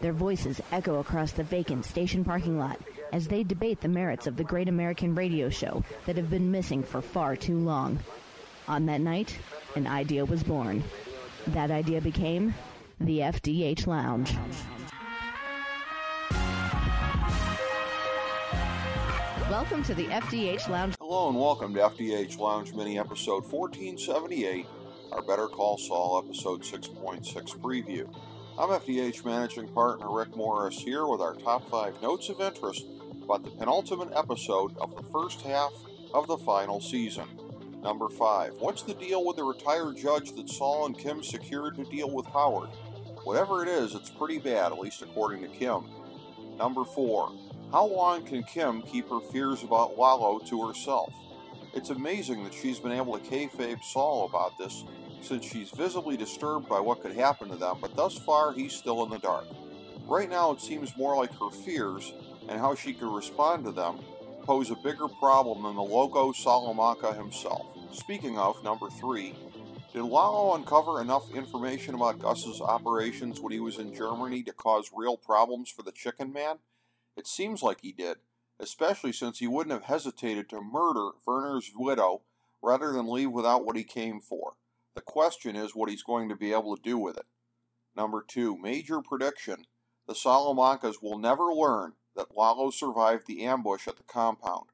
Their voices echo across the vacant station parking lot as they debate the merits of the great American radio show that have been missing for far too long. On that night, an idea was born. That idea became the FDH Lounge. Welcome to the FDH Lounge. Hello and welcome to FDH Lounge Mini episode 1478, our Better Call Saul episode 6.6 preview. I'm FDH Managing Partner Rick Morris here with our top five notes of interest about the penultimate episode of the first half of the final season. Number five, what's the deal with the retired judge that Saul and Kim secured to deal with Howard? Whatever it is, it's pretty bad, at least according to Kim. Number four, how long can Kim keep her fears about Lalo to herself? It's amazing that she's been able to kayfabe Saul about this since she's visibly disturbed by what could happen to them, but thus far he's still in the dark. Right now, it seems more like her fears and how she could respond to them pose a bigger problem than the Loco Salamanca himself. Speaking of, number three, did Lalo uncover enough information about Gus's operations when he was in Germany to cause real problems for the Chicken Man? It seems like he did, especially since he wouldn't have hesitated to murder Werner's widow rather than leave without what he came for. The question is what he's going to be able to do with it. Number two, major prediction. The Salamancas will never learn that Lalo survived the ambush at the compound.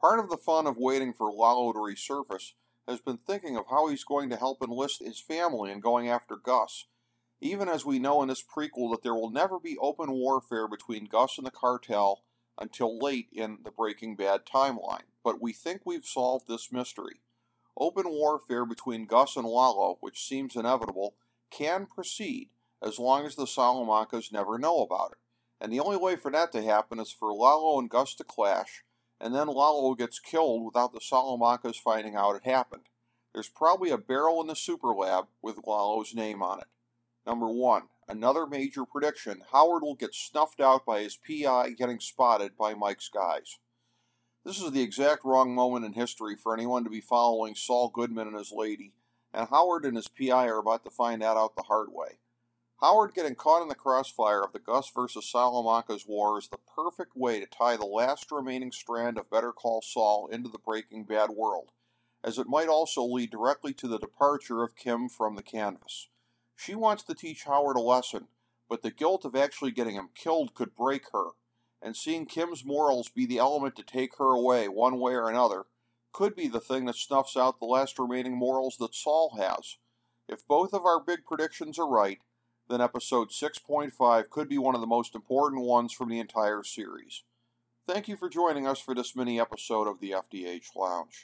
Part of the fun of waiting for Lalo to resurface has been thinking of how he's going to help enlist his family in going after Gus, even as we know in this prequel that there will never be open warfare between Gus and the cartel until late in the Breaking Bad timeline. But we think we've solved this mystery. Open warfare between Gus and Lalo, which seems inevitable, can proceed as long as the Salamancas never know about it. And the only way for that to happen is for Lalo and Gus to clash, and then Lalo gets killed without the Salamancas finding out it happened. There's probably a barrel in the super lab with Lalo's name on it. Number one, another major prediction Howard will get snuffed out by his PI getting spotted by Mike's guys. This is the exact wrong moment in history for anyone to be following Saul Goodman and his lady, and Howard and his PI are about to find that out the hard way. Howard getting caught in the crossfire of the Gus versus Salamanca's war is the perfect way to tie the last remaining strand of Better Call Saul into the Breaking Bad world, as it might also lead directly to the departure of Kim from the canvas. She wants to teach Howard a lesson, but the guilt of actually getting him killed could break her and seeing Kim's morals be the element to take her away one way or another could be the thing that snuffs out the last remaining morals that Saul has. If both of our big predictions are right, then episode 6.5 could be one of the most important ones from the entire series. Thank you for joining us for this mini episode of the FDH Lounge.